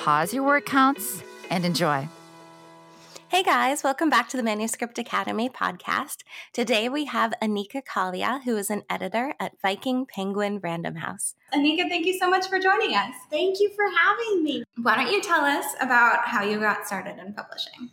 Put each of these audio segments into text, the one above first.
pause your word counts, and enjoy. Hey guys, welcome back to the Manuscript Academy podcast. Today we have Aneeka Kalia, who is an editor at Viking Penguin Random House. Aneeka, thank you so much for joining us. Thank you for having me. Why don't you tell us about how you got started in publishing?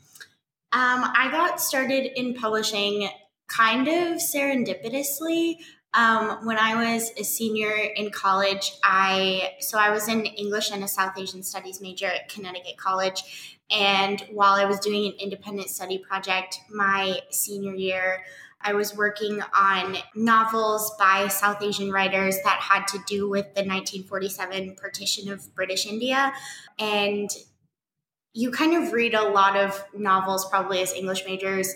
Um, I got started in publishing kind of serendipitously. Um, when I was a senior in college, I so I was in English and a South Asian Studies major at Connecticut College, and while I was doing an independent study project my senior year, I was working on novels by South Asian writers that had to do with the 1947 partition of British India, and you kind of read a lot of novels probably as English majors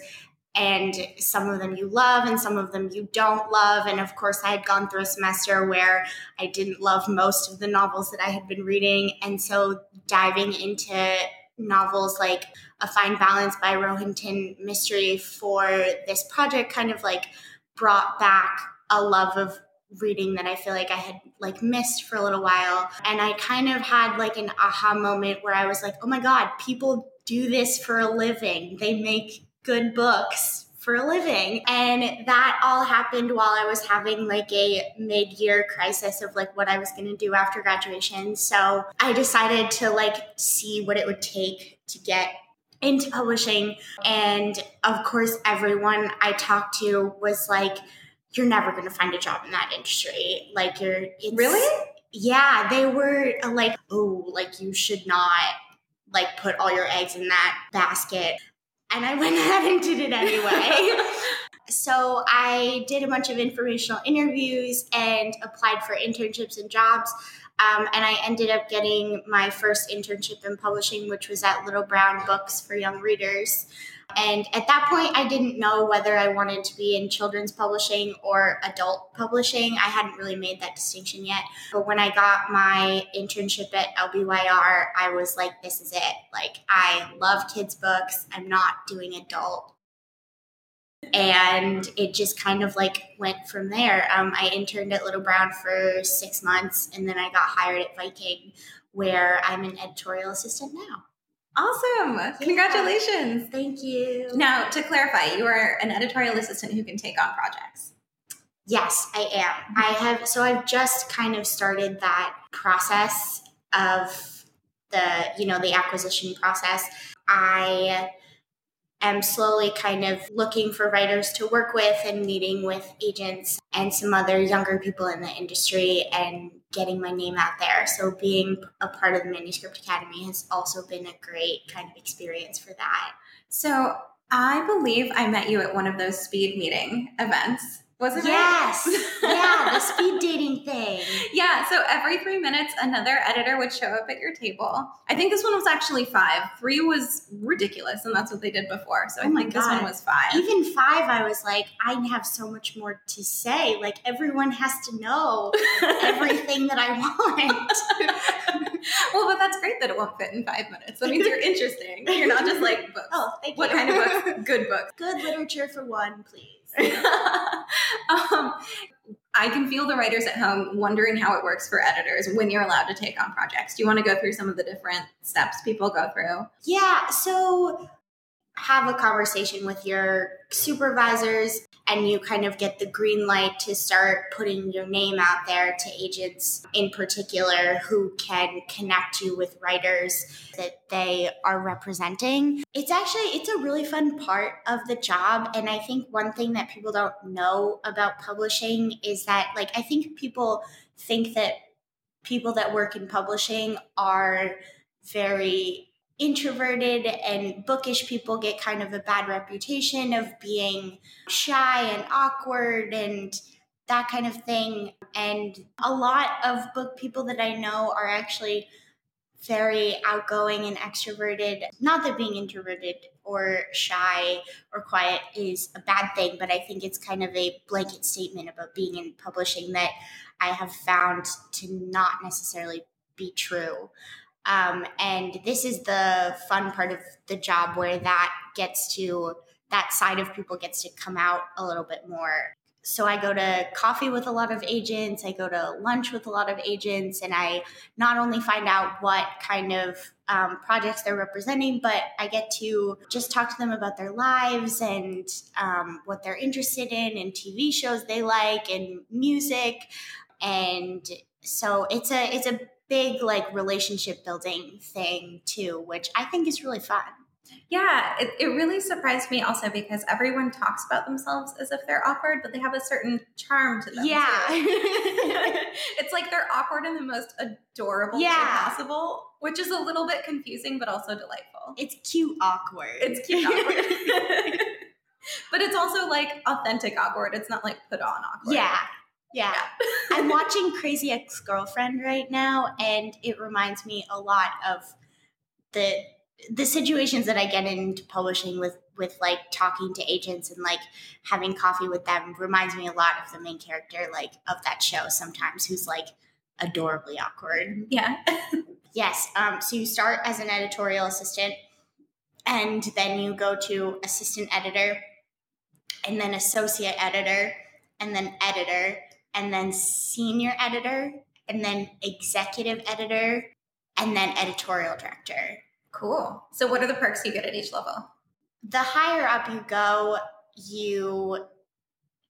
and some of them you love and some of them you don't love. And of course i had gone through a semester where i didn't love most of the novels that i had been reading. And so diving into novels like a fine balance by rohinton mistry for this project kind of like brought back a love of reading that i feel like i had like missed for a little while. And i kind of had like an aha moment where i was like oh my god people do this for a living. They make good books for a living. And that all happened while I was having like a mid year crisis of like what I was going to do after graduation. So I decided to like see what it would take to get into publishing. And of course, everyone I talked to was like, you're never going to find a job in that industry. Like, you're really? Yeah, they were uh, like, oh, like you should not like put all your eggs in that basket and I went ahead and did it anyway. so I did a bunch of informational interviews and applied for internships and jobs. Um, and I ended up getting my first internship in publishing, which was at Little Brown Books for Young Readers. And at that point, I didn't know whether I wanted to be in children's publishing or adult publishing. I hadn't really made that distinction yet. But when I got my internship at LBYR, I was like, this is it. Like, I love kids' books. I'm not doing adult. And it just kind of like went from there. Um, I interned at Little Brown for six months and then I got hired at Viking, where I'm an editorial assistant now. Awesome. Yeah. Congratulations. Thank you. Now, to clarify, you are an editorial assistant who can take on projects. Yes, I am. I have, so I've just kind of started that process of the, you know, the acquisition process. I am slowly kind of looking for writers to work with and meeting with agents and some other younger people in the industry and getting my name out there. So being a part of the Manuscript Academy has also been a great kind of experience for that. So I believe I met you at one of those speed meeting events was it yes. yeah, the speed dating thing. Yeah, so every three minutes, another editor would show up at your table. I think this one was actually five. Three was ridiculous, and that's what they did before. So oh I think God. this one was five. Even five, I was like, I have so much more to say. Like, everyone has to know everything that I want. well, but that's great that it won't fit in five minutes. That means you're interesting. You're not just like books. Oh, thank what you. What kind of books? Good books. Good literature for one, please. um, I can feel the writers at home wondering how it works for editors when you're allowed to take on projects. Do you want to go through some of the different steps people go through? Yeah. So, have a conversation with your supervisors and you kind of get the green light to start putting your name out there to agents in particular who can connect you with writers that they are representing. It's actually it's a really fun part of the job. And i think one thing that people don't know about publishing is that like i think people think that people that work in publishing are very introverted and bookish people get kind of a bad reputation of being shy and awkward and that kind of thing. And a lot of book people that I know are actually very outgoing and extroverted. Not that being introverted or shy or quiet is a bad thing, but I think it's kind of a blanket statement about being in publishing that I have found to not necessarily be true. Um, and this is the fun part of the job where that gets to that side of people gets to come out a little bit more. So I go to coffee with a lot of agents, I go to lunch with a lot of agents, and I not only find out what kind of um, projects they're representing, but I get to just talk to them about their lives and um, what they're interested in, and TV shows they like, and music, and so it's a it's a big like relationship building thing too, which I think is really fun. Yeah, it, it really surprised me also because everyone talks about themselves as if they're awkward, but they have a certain charm to them. Yeah. it's like they're awkward in the most adorable Yeah. way possible, which is a little bit confusing, but also delightful. It's cute awkward. It's cute awkward. but it's also like authentic awkward. It's not like put on awkward. Yeah. Yeah. I'm watching Crazy Ex Girlfriend right now, and it reminds me a lot of the the situations that I get into publishing with with like talking to agents and like having coffee with them reminds me a lot of the main character like of that show sometimes who's like adorably awkward. Yeah. Yes. Um, so you start as an editorial assistant, and then you go to assistant editor, and then associate editor, and then editor, and then senior editor, and then executive editor, and then editorial director. Cool. So, what are the perks you get at each level? The higher up you go, you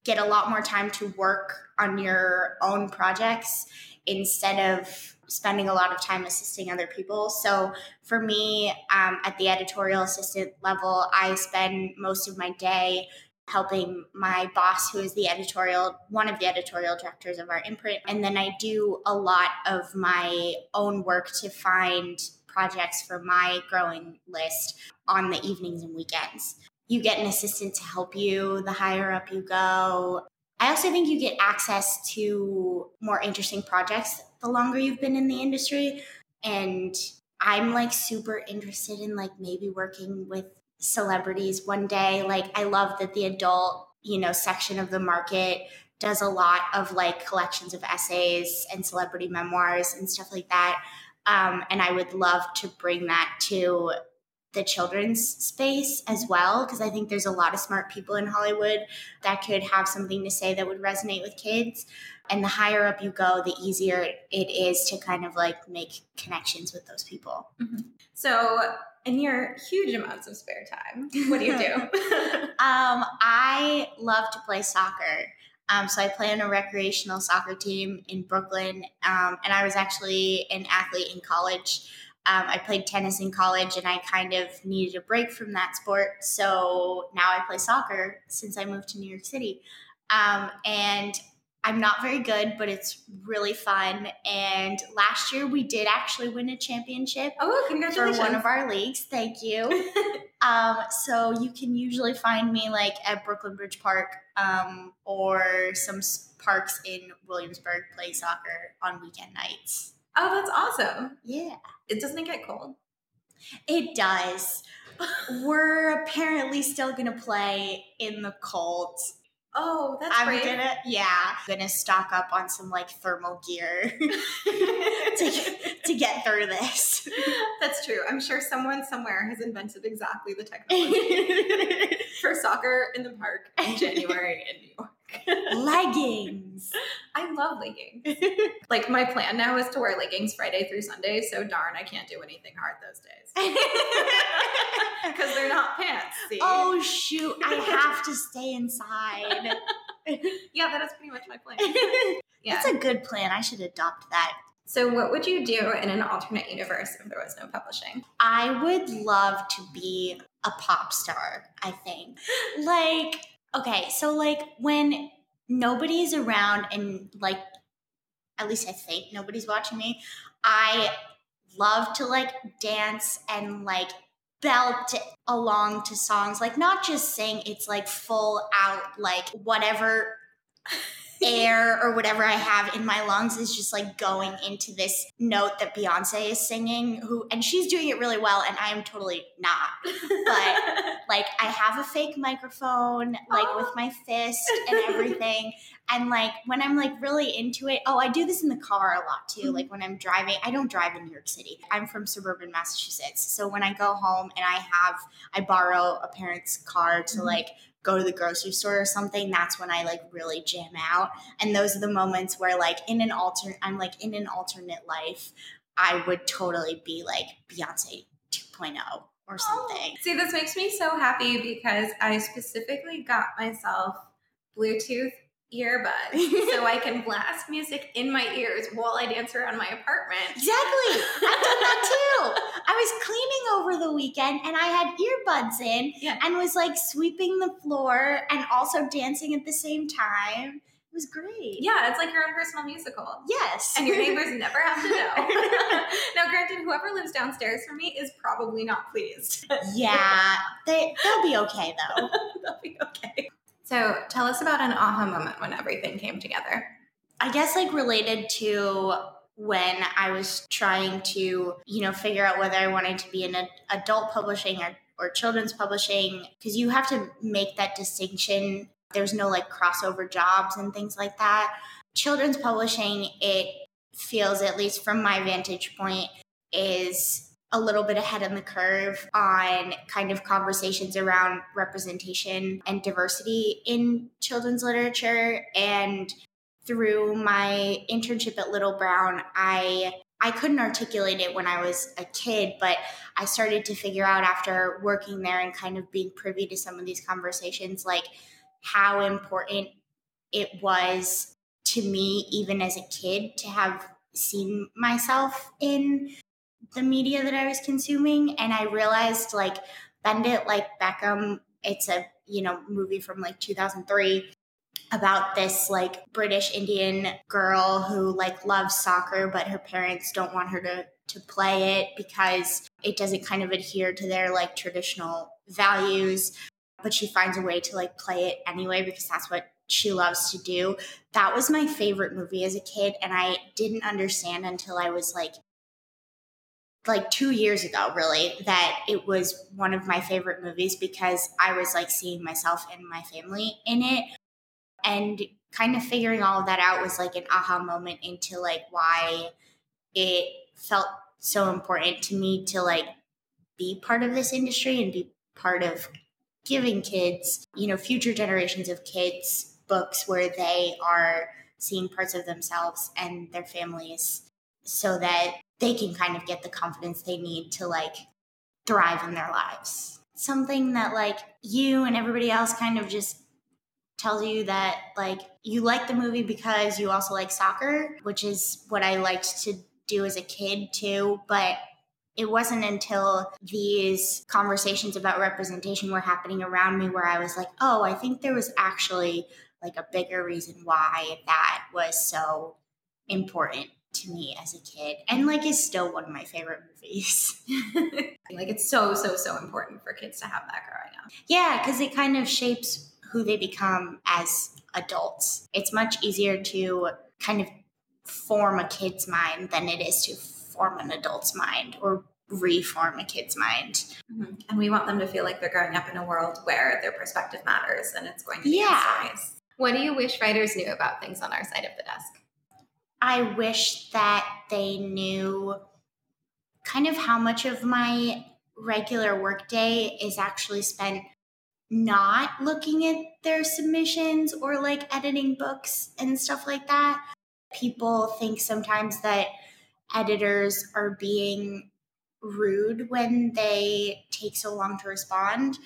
get a lot more time to work on your own projects instead of spending a lot of time assisting other people. So for me, um, at the editorial assistant level, I spend most of my day helping my boss, who is the editorial, one of the editorial directors of our imprint. And then I do a lot of my own work to find projects for my growing list on the evenings and weekends. You get an assistant to help you the higher up you go. I also think you get access to more interesting projects the longer you've been in the industry. And I'm like super interested in like maybe working with celebrities one day. Like I love that the adult, you know, section of the market does a lot of like collections of essays and celebrity memoirs and stuff like that. Um, and I would love to bring that to the children's space as well because I think there's a lot of smart people in Hollywood that could have something to say that would resonate with kids. And the higher up you go, the easier it is to kind of like make connections with those people. So, in your huge amounts of spare time, what do you do? Um, I love to play soccer. Um, so I play on a recreational soccer team in Brooklyn, um, and I was actually an athlete in college. Um, I played tennis in college, and I kind of needed a break from that sport. So now I play soccer since I moved to New York City. Um, and I'm not very good, but it's really fun. And last year we did actually win a championship oh, for one of our leagues. Thank you. um, so you can usually find me like at Brooklyn Bridge Park um, or some parks in Williamsburg play soccer on weekend nights. oh, that's awesome. Yeah, It doesn't get cold? it does. We're apparently still gonna play in the cold. Oh, that's I'm brave. gonna, yeah, gonna stock up on some like thermal gear to, to get through this. That's true. I'm sure someone somewhere has invented exactly the technology for soccer in the park in January in New York. Leggings. I love leggings. like my plan now is to wear leggings Friday through Sunday, so darn I can't do anything hard those days. Because they're not pants, see? oh shoot! I have to stay inside. yeah, that is pretty much my plan. Yeah. That's a good plan. I should adopt that. so what would you do in an alternate universe if there was no publishing? I would love to be a pop star. I think. Like, okay, so like when nobody's around and like, at least I think nobody's watching me. I love to like dance and like belt along to songs like not just sing it's like full out like whatever air or whatever I have in my lungs is just like going into this note that Beyonce is singing who and she's doing it really well and I am totally not. But like I have a fake microphone like oh. with my fist and everything and like when I'm like really into it, oh, I do this in the car a lot too. Like when I'm driving, I don't drive in New York City. I'm from suburban Massachusetts. So when I go home and I have I borrow a parent's car to mm-hmm. like go to the grocery store or something, that's when I like really jam out. And those are the moments where like in an alternate I'm like in an alternate life, I would totally be like Beyonce 2.0 or oh, something. Oh, see, this makes me so happy because I specifically got myself Bluetooth earbuds so I can blast music in my ears while I dance around my apartment. Exactly. I've done that too. I was cleaning over the weekend and I had earbuds in yeah. and was like sweeping the floor and also dancing at the same time. It was great. Yeah, it's like your own personal musical. Yes. And your neighbors never have to know. now, granted, whoever lives downstairs from me is probably not pleased. yeah, they, they'll be okay though. they'll be okay. So tell us about an aha moment when everything came together. I guess like related to when I was trying to, you know, figure out whether I wanted to be in adult publishing or, or children's publishing, because you have to make that distinction. There's no like crossover jobs and things like that. Children's publishing, it feels, at least from my vantage point, is a little bit ahead on the curve on kind of conversations around representation and diversity in children's literature. And through my internship at Little Brown I I couldn't articulate it when I was a kid but I started to figure out after working there and kind of being privy to some of these conversations like how important it was to me even as a kid to have seen myself in the media that I was consuming, and I realized like Bend It Like Beckham. It's a you know movie from like 2003 about this like British Indian girl who like loves soccer, but her parents don't want her to to play it because it doesn't kind of adhere to their like traditional values. But she finds a way to like play it anyway because that's what she loves to do. That was my favorite movie as a kid, and I didn't understand until I was like like two years ago, really, that it was one of my favorite movies because I was like seeing myself and my family in it. And kind of figuring all of that out was like an aha moment into like why it felt so important to me to like be part of this industry and be part of giving kids, you know, future generations of kids books where they are seeing parts of themselves and their families so that they can kind of get the confidence they need to like thrive in their lives. Something that like you and everybody else kind of just tells you that like you like the movie because you also like soccer, which is what I liked to do as a kid too, but it wasn't until these conversations about representation were happening around me where I was like, oh, I think there was actually like a bigger reason why that was so important to me as a kid and like is still one of my favorite movies. like it's so so so important for kids to have that growing up. Yeah, cuz it kind of shapes who they become as adults. It's much easier to kind of form a kid's mind than it is to form an adult's mind or reform a kid's mind. Mm-hmm. And we want them to feel like they're growing up in a world where their perspective matters and it's going to be yeah. What do you wish writers knew about things on our side of the desk? I wish that they knew kind of how much of my regular workday is actually spent not looking at their submissions or like editing books and stuff like that. People think sometimes that editors are being rude when they take so long to respond.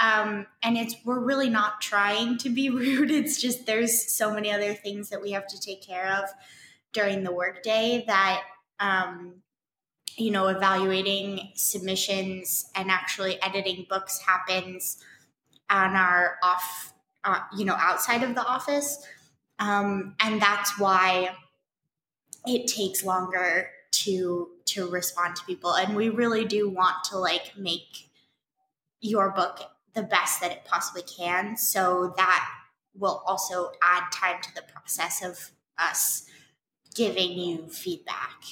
Um, and it's we're really not trying to be rude. It's just there's so many other things that we have to take care of during the workday that um, you know evaluating submissions and actually editing books happens on our off uh, you know outside of the office. Um, and that's why it takes longer to to respond to people. And we really do want to like make your book the best that it possibly can. So that will also add time to the process of us giving you feedback.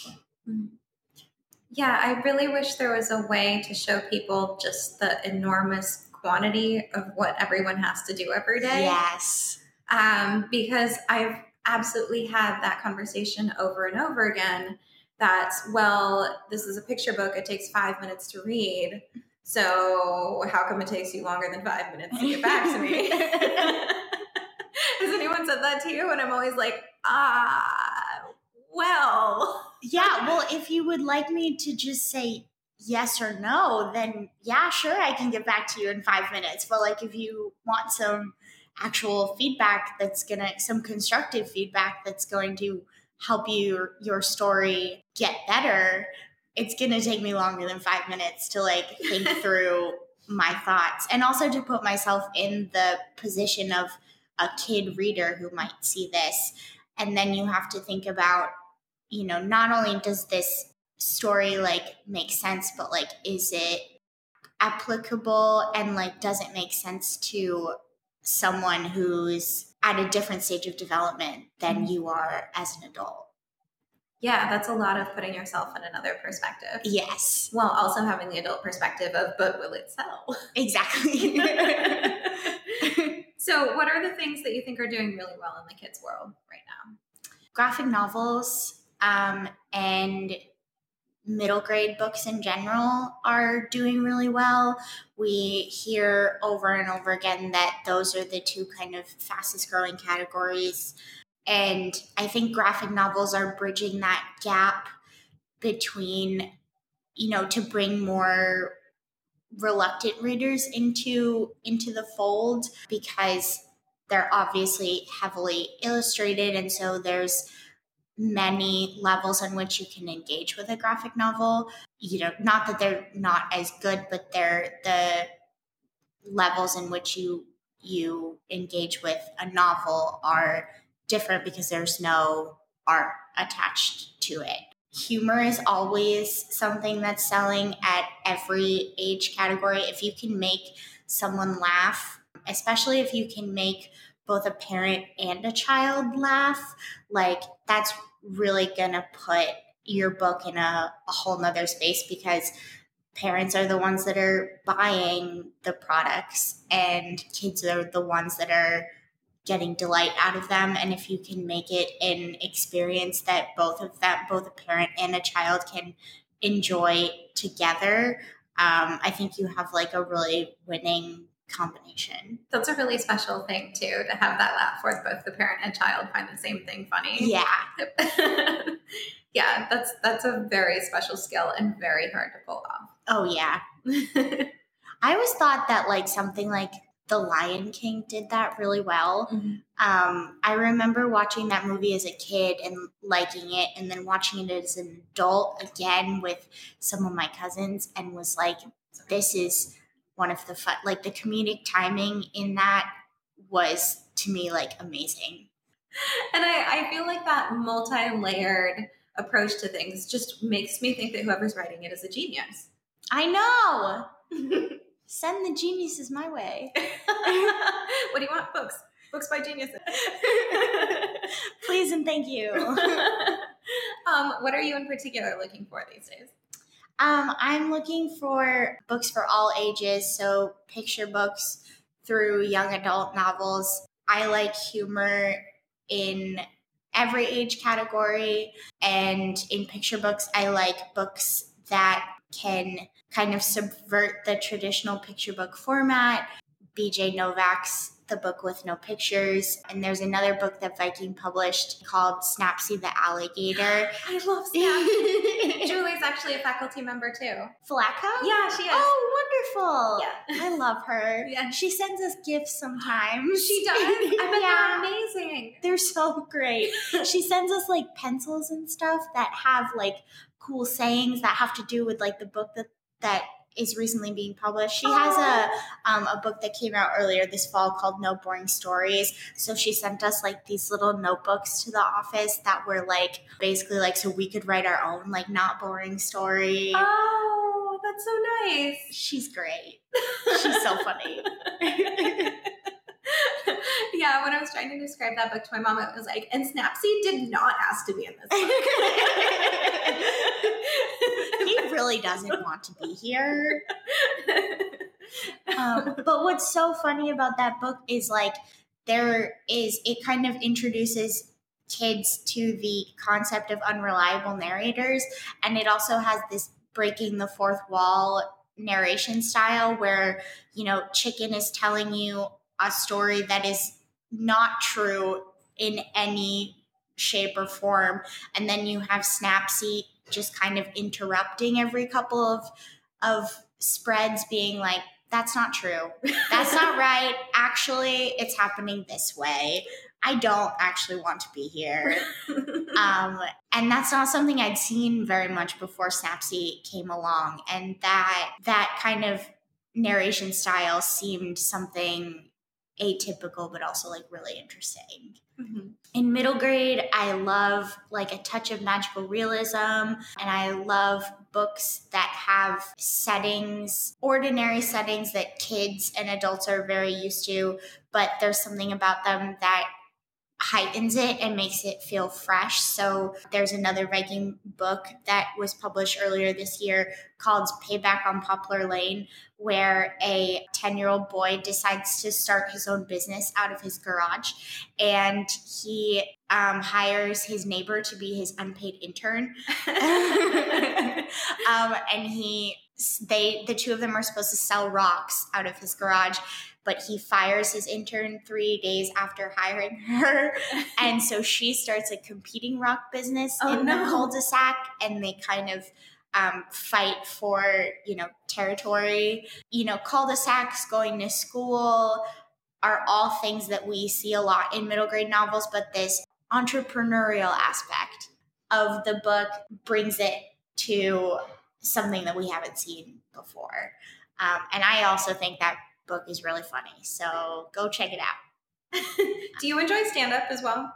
Yeah, I really wish there was a way to show people just the enormous quantity of what everyone has to do every day. Yes. Um, because I've absolutely had that conversation over and over again. that, well, this is a picture book, it takes five minutes to read. So, how come it takes you longer than five minutes to get back to me? Has anyone said that to you? And I'm always like, ah, well. Yeah, well, if you would like me to just say yes or no, then yeah, sure, I can get back to you in five minutes. But like, if you want some actual feedback that's gonna, some constructive feedback that's going to help you your story get better, it's gonna take me longer than five minutes to like think through my thoughts and also to put myself in the position of a kid reader who might see this. And then you have to think about, you know, not only does this story like make sense, but like, is it applicable and like, does it make sense to someone who's at a different stage of development than mm-hmm. you are as an adult? Yeah, that's a lot of putting yourself in another perspective. Yes, While also having the adult perspective of, but will it sell? exactly. so, what are the things that you think are doing really well in the kids' world right now? graphic novels um, and middle grade books in general are doing really well. We hear over and over again that those are the two kind of fastest growing categories. And I think graphic novels are bridging that gap between, you know, to bring more reluctant readers into into the fold because they're obviously heavily illustrated and so there's many levels in which you can engage with a graphic novel. You know not that they're not as good but they're the levels in which you you engage with a novel are different because there's no art attached to it. Humor is always something that's selling at every age category. If you can make someone laugh especially if you can make both a parent and a child laugh, like that's really gonna put your book in a, a whole nother space because parents are the ones that are buying the products and kids are the ones that are getting delight out of them. And if you can make it an experience that both of them both a parent and a child can enjoy together um, i think you have like a really winning combination. That's a really special thing too to have that laugh where both the parent and child find the same thing funny. Yeah. yeah, that's that's a very special skill and very hard to pull off. Oh yeah. I always thought that like something like The Lion King did that really well. Mm-hmm. Um, I remember watching that movie as a kid and liking it, and then watching it as an adult again with some of my cousins, and was like, "This is one of the fun, like the comedic timing in that was to me like amazing. And I, I feel like that multi-layered approach to things just makes me think that whoever's writing it is a genius. I know. Send the geniuses my way. what do you want? Books. Books by geniuses. Please and thank you. um, what are you in particular looking for these days? Um, I'm looking for books for all ages, so picture books through young adult novels. I like humor in every age category, and in picture books, I like books that can kind of subvert the traditional picture book format. BJ Novak's the book with no pictures. And there's another book that Viking published called Snappsy the Alligator. I love Snappsy. Julie's actually a faculty member too. Falatko? Yeah, she is. Oh, wonderful. Yeah. I love her. Yeah. She sends us gifts sometimes. She does. I bet Yeah. they're amazing. They're so great. she sends us like pencils and stuff that have like cool sayings that have to do with like the book that that is recently being published. She has a um, a book that came out earlier this fall called No Boring Stories. So she sent us like these little notebooks to the office that were like basically like so we could write our own like not boring story. Oh, that's so nice. She's great. She's so funny. yeah, when I was trying to describe that book to my mom, it was like, and Snappsy did not ask to be in this he really doesn't want to be here. Um, but what's so funny about that book is like there is it kind of introduces kids to the concept of unreliable narrators and it also has this breaking the fourth wall narration style where you know chicken is telling you a story that is not true in any shape or form. And then you have snappsy just kind of interrupting every couple of of spreads being like that's not true. That's not right. Actually it's happening this way. I don't actually want to be here. Um, and that's not something i'd seen very much before snappsy came along. And that that kind of narration style seemed something atypical but also like really interesting Mhm. in middle grade i love like a touch of magical realism and i love books that have settings ordinary settings that kids and adults are very used to but there's something about them that heightens it and makes it feel fresh. So there's another viking book that was published earlier this year called payback on poplar lane where a 10 year old boy decides to start his own business out of his garage. And he um, hires his neighbor to be his unpaid intern. Um, and he they the two of them are supposed to sell rocks out of his garage but he fires his intern three days after hiring her. And so she starts a competing rock business Oh, in the cul-de-sac and they kind of um, fight for you know territory. You know cul-de-sacs going to school are all things that we see a lot in middle grade novels but this entrepreneurial aspect of the book brings it to something that we haven't seen before. Um, and i also think that book is really funny so go check it out Do you enjoy stand up as well?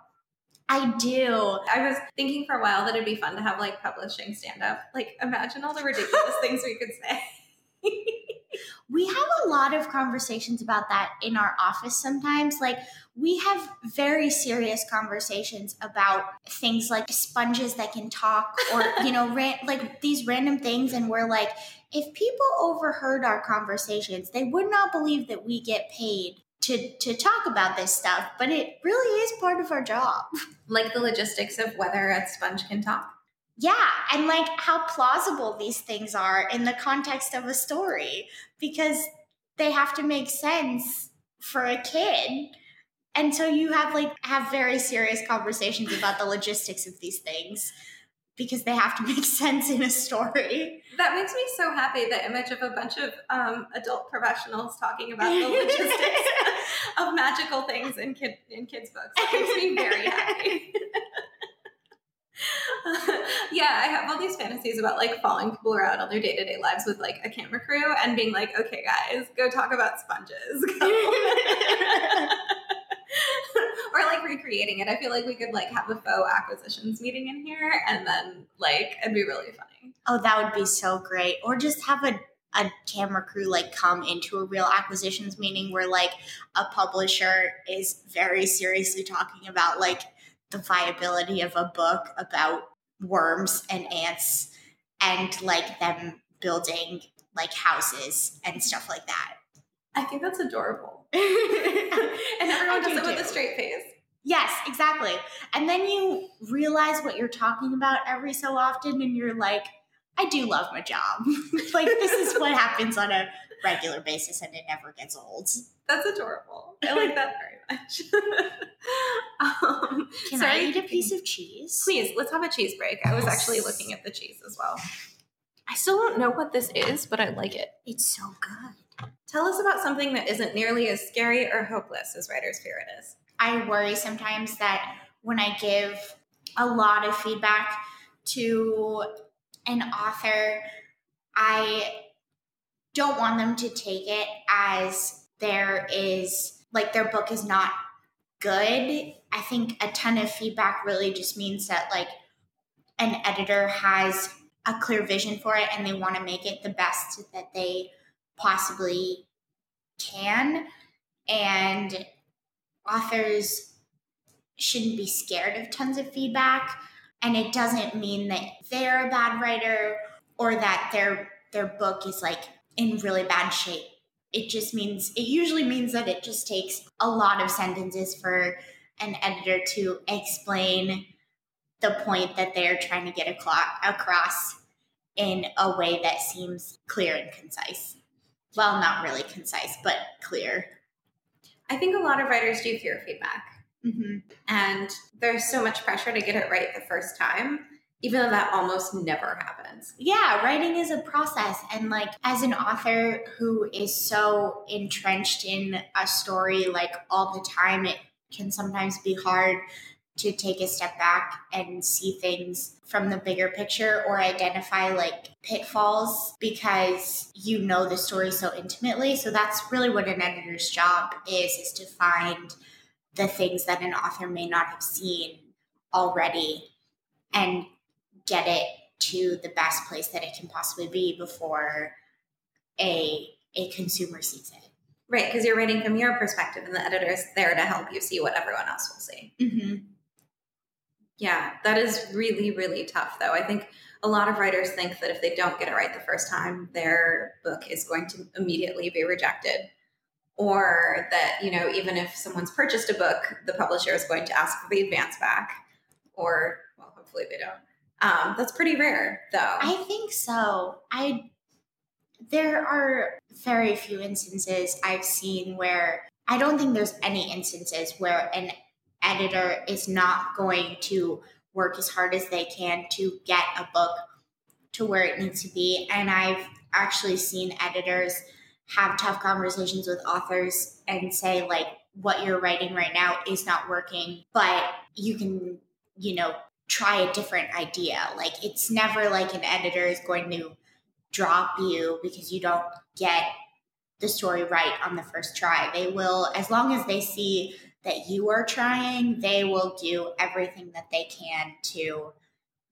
i do I was thinking for a while that it'd be fun to have like publishing stand up. Like, imagine all the ridiculous things we could say. we have a lot of conversations about that in our office sometimes. Like we have very serious conversations about things like sponges that can talk or you know ran- like these random things. And we're like if people overheard our conversations they would not believe that we get paid to to talk about this stuff. But it really is part of our job. Like the logistics of whether a sponge can talk. Yeah, and like how plausible these things are in the context of a story because they have to make sense for a kid. And so you have like have very serious conversations about the logistics of these things because they have to make sense in a story. That makes me so happy. The image of a bunch of um, adult professionals talking about the logistics of magical things in kid in kids' books. That makes me very happy. yeah, I have all these fantasies about like following people around on their day to day lives with like a camera crew and being like, okay, guys, go talk about sponges. Or like recreating it. I feel like we could like have a faux acquisitions meeting in here and then like it'd be really funny. Oh, that would be so great. Or just have a a camera crew like come into a real acquisitions meeting where like a publisher is very seriously talking about like the viability of a book about worms and ants and like them building like houses and stuff like that. I think that's adorable. and everyone does it with a straight face. Yes, exactly. And then you realize what you're talking about every so often, and you're like, I do love my job. like, this is what happens on a regular basis, and it never gets old. That's adorable. I like that very much. um, Can sorry, I eat a piece of cheese? Please, let's have a cheese break. I was actually looking at the cheese as well. I still don't know what this is, but I like it. It's so good. Tell us about something that isn't nearly as scary or hopeless as Writer's Fear it is. I worry sometimes that when I give a lot of feedback to an author, I don't want them to take it as there is like their book is not good. I think a ton of feedback really just means that like an editor has a clear vision for it and they want to make it the best that they possibly can. And authors shouldn't be scared of tons of feedback. And it doesn't mean that they're a bad writer or that their their book is like in really bad shape. It just means it usually means that it just takes a lot of sentences for an editor to explain the point that they're trying to get across in a way that seems clear and concise. Well, not really concise, but clear. I think a lot of writers do fear feedback. Mm-hmm. And there's so much pressure to get it right the first time, even though that almost never happens. Yeah, writing is a process. And like, as an author who is so entrenched in a story like all the time, it can sometimes be hard to take a step back and see things from the bigger picture or identify like pitfalls because you know the story so intimately. So that's really what an editor's job is is to find the things that an author may not have seen already and get it to the best place that it can possibly be before a a consumer sees it. Right, because you're writing from your perspective, and the editor is there to help you see what everyone else will see. Mm-hmm. Yeah, that is really, really tough, though. I think a lot of writers think that if they don't get it right the first time, their book is going to immediately be rejected. Or that, you know, even if someone's purchased a book, the publisher is going to ask for the advance back. Or, well, hopefully they don't. Um, that's pretty rare, though. I think so. I there are very few instances I've seen where I don't think there's any instances where an editor is not going to work as hard as they can to get a book to where it needs to be. And I've actually seen editors have tough conversations with authors and say, like, what you're writing right now is not working, but you can, you know, try a different idea. Like, it's never like an editor is going to drop you because you don't get the story right on the first try. They will, as long as they see that you are trying, they will do everything that they can to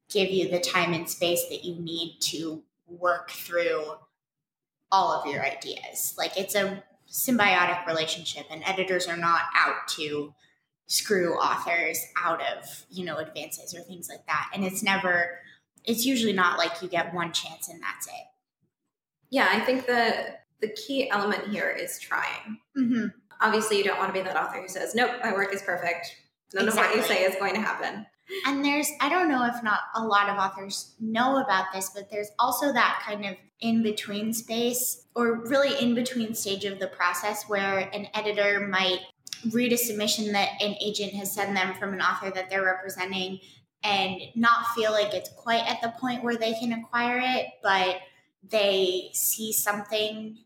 give you the time and space that you need to work through all of your ideas. Like it's a symbiotic relationship and editors are not out to screw authors out of, you know, advances or things like that. And it's never it's usually not like you get one chance and that's it. Yeah, I think the the key element here is trying. Mm-hmm obviously you don't want to be that author who says, nope, my work is perfect. None exactly. of what you say is going to happen. And there's, I don't know if not a lot of authors know about this, but there's also that kind of in between space or really in between stage of the process where an editor might read a submission that an agent has sent them from an author that they're representing and not feel like it's quite at the point where they can acquire it, but they see something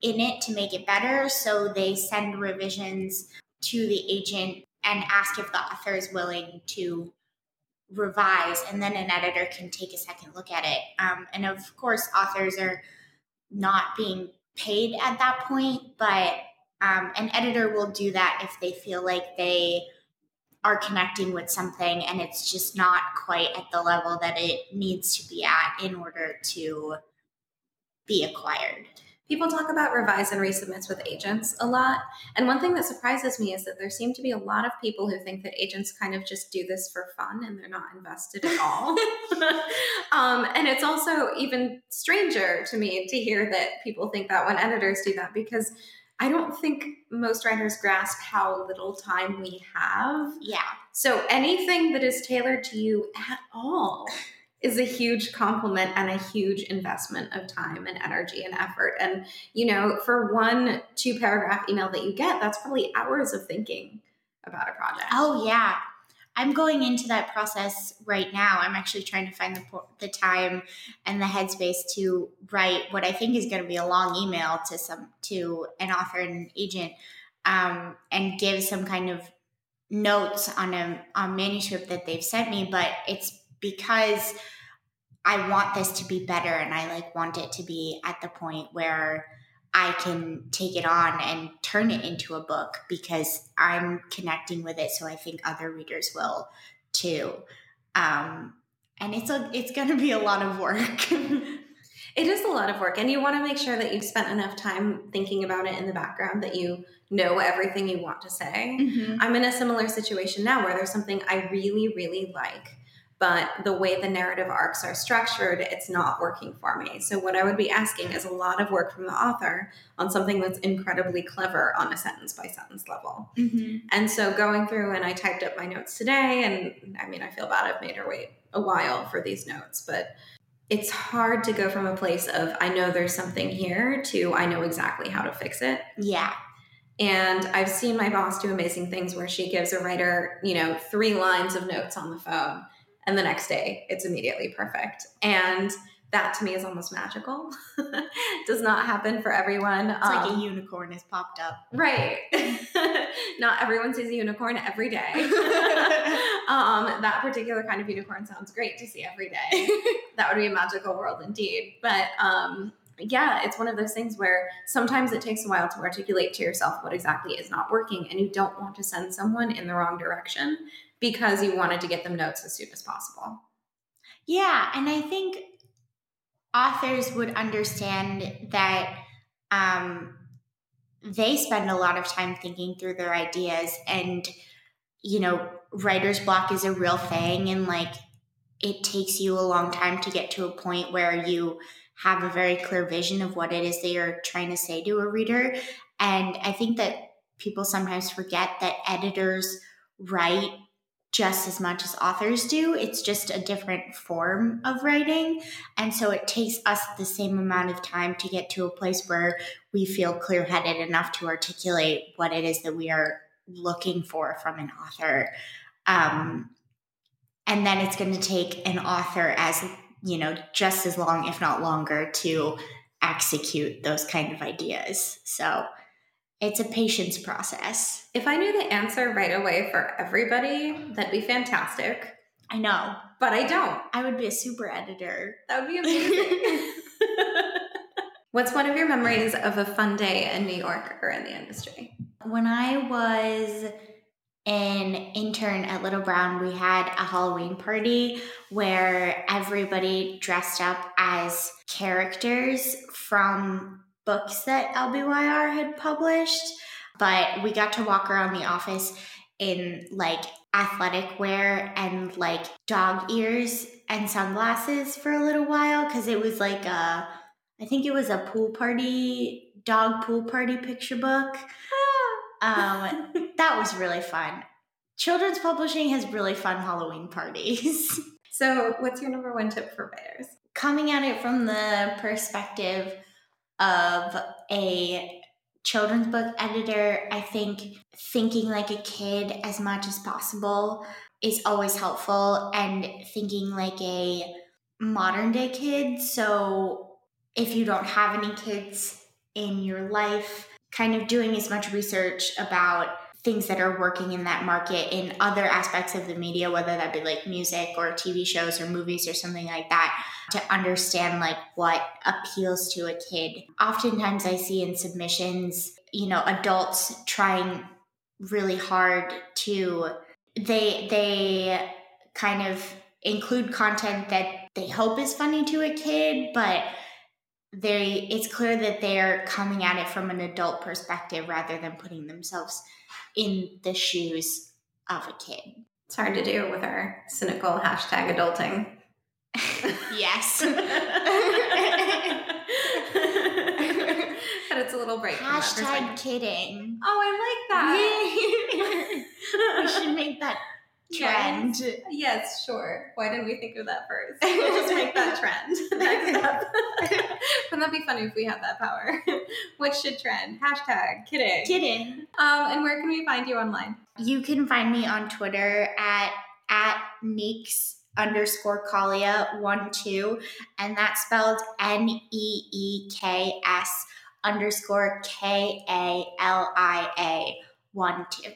in it to make it better. So they send revisions to the agent and ask if the author is willing to revise, and then an editor can take a second look at it. Um, and of course, authors are not being paid at that point, but um, an editor will do that if they feel like they are connecting with something and it's just not quite at the level that it needs to be at in order to be acquired people talk about revise and resubmits with agents a lot. And one thing that surprises me is that there seem to be a lot of people who think that agents kind of just do this for fun and they're not invested at all. um, and it's also even stranger to me to hear that people think that when editors do that because I don't think most writers grasp how little time we have. Yeah. So anything that is tailored to you at all is a huge compliment and a huge investment of time and energy and effort. And, you know, for one two paragraph email that you get, that's probably hours of thinking about a project. Oh, yeah. I'm going into that process right now. I'm actually trying to find the, the time and the headspace to write what I think is going to be a long email to some to an author and an agent, um, and give some kind of notes on a on manuscript that they've sent me. But it's because I want this to be better and I like want it to be at the point where I can take it on and turn it into a book because I'm connecting with it so I think other readers will too. Um, and it's a it's going to be a lot of work. It is a lot of work, and you want to make sure that you've spent enough time thinking about it in the background that you know everything you want to say. Mhm. I'm in a similar situation now where there's something I really, really like, but the way the narrative arcs are structured, it's not working for me. So, what I would be asking is a lot of work from the author on something that's incredibly clever on a sentence by sentence level. Mhm. And so, going through and I typed up my notes today, and I mean, I feel bad I've made her wait a while for these notes, but it's hard to go from a place of I know there's something here to I know exactly how to fix it. Yeah. And I've seen my boss do amazing things where she gives a writer, you know, three lines of notes on the phone, and the next day it's immediately perfect. And that to me is almost magical. Does not happen for everyone. It's like Um, a unicorn has popped up. right. not everyone sees a unicorn every day. um, that particular kind of unicorn sounds great to see every day. that would be a magical world indeed. But um, yeah, it's one of those things where sometimes it takes a while to articulate to yourself what exactly is not working, and you don't want to send someone in the wrong direction because you wanted to get them notes as soon as possible. Yeah, and I think authors would understand that um, they spend a lot of time thinking through their ideas, and you know, writer's block is a real thing, and like it takes you a long time to get to a point where you have a very clear vision of what it is that you're trying to say to a reader. And I think that people sometimes forget that editors write just as much as authors do. It's just a different form of writing. And so it takes us the same amount of time to get to a place where we feel clear headed enough to articulate what it is that we are looking for from an author. Um, and then it's going to take an author as, you know, just as long, if not longer, to execute those kind of ideas. So it's a patience process. If I knew the answer right away for everybody, that'd be fantastic. I know. But I don't. I would be a super editor. That would be amazing. What's one of your memories of a fun day in New York or in the industry? When I was an intern at Little Brown, we had a Halloween party where everybody dressed up as characters from books that LBYR had published. But we got to walk around the office in like athletic wear and like dog ears and sunglasses for a little while because it was like a, I think it was a pool party, dog pool party picture book. Um, that was really fun. Children's publishing has really fun Halloween parties. So, what's your number one tip for writers? Coming at it from the perspective of a children's book editor, I think thinking like a kid as much as possible is always helpful and thinking like a modern day kid. So, if you don't have any kids in your life, kind of doing as much research about things that are working in that market in other aspects of the media whether that be like music or tv shows or movies or something like that to understand like what appeals to a kid. Oftentimes i see in submissions you know adults trying really hard to they they kind of include content that they hope is funny to a kid but they it's clear that they're coming at it from an adult perspective rather than putting themselves in the shoes of a kid. It's hard to do with our cynical hashtag adulting. Yes. but it's a little break. Hashtag kidding. Oh, I like that. we should make that trend. Yes, sure. Why didn't we think of that first? We'll just make that trend. Next up. Wouldn't that be funny if we had that power? what should trend? Hashtag kidding. Kidding. Um, and where can we find you online? You can find me on Twitter at at Neeks underscore Kalia one two, and that's spelled N E E K S underscore K A L I A one two.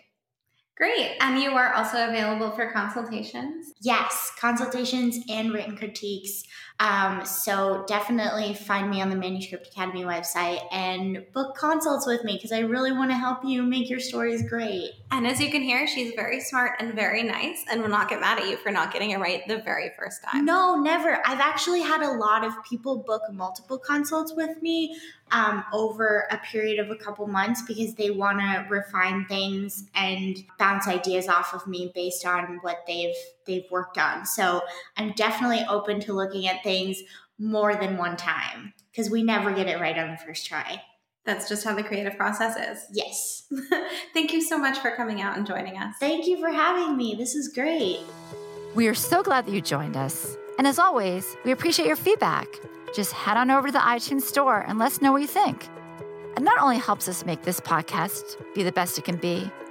Great. And you are also available for consultations? Yes, consultations and written critiques. Um, so definitely find me on the Manuscript Academy website and book consults with me because I really want to help you make your stories great. And as you can hear, she's very smart and very nice and will not get mad at you for not getting it right the very first time. No, never. I've actually had a lot of people book multiple consults with me um, over a period of a couple months because they want to refine things and bounce ideas off of me based on what they've they've worked on. So I'm definitely open to looking at things more than one time because we never get it right on the first try. That's just how the creative process is. Yes. Thank you so much for coming out and joining us. Thank you for having me. This is great. We are so glad that you joined us. And as always, we appreciate your feedback. Just head on over to the iTunes store and let us know what you think. It not only helps us make this podcast be the best it can be,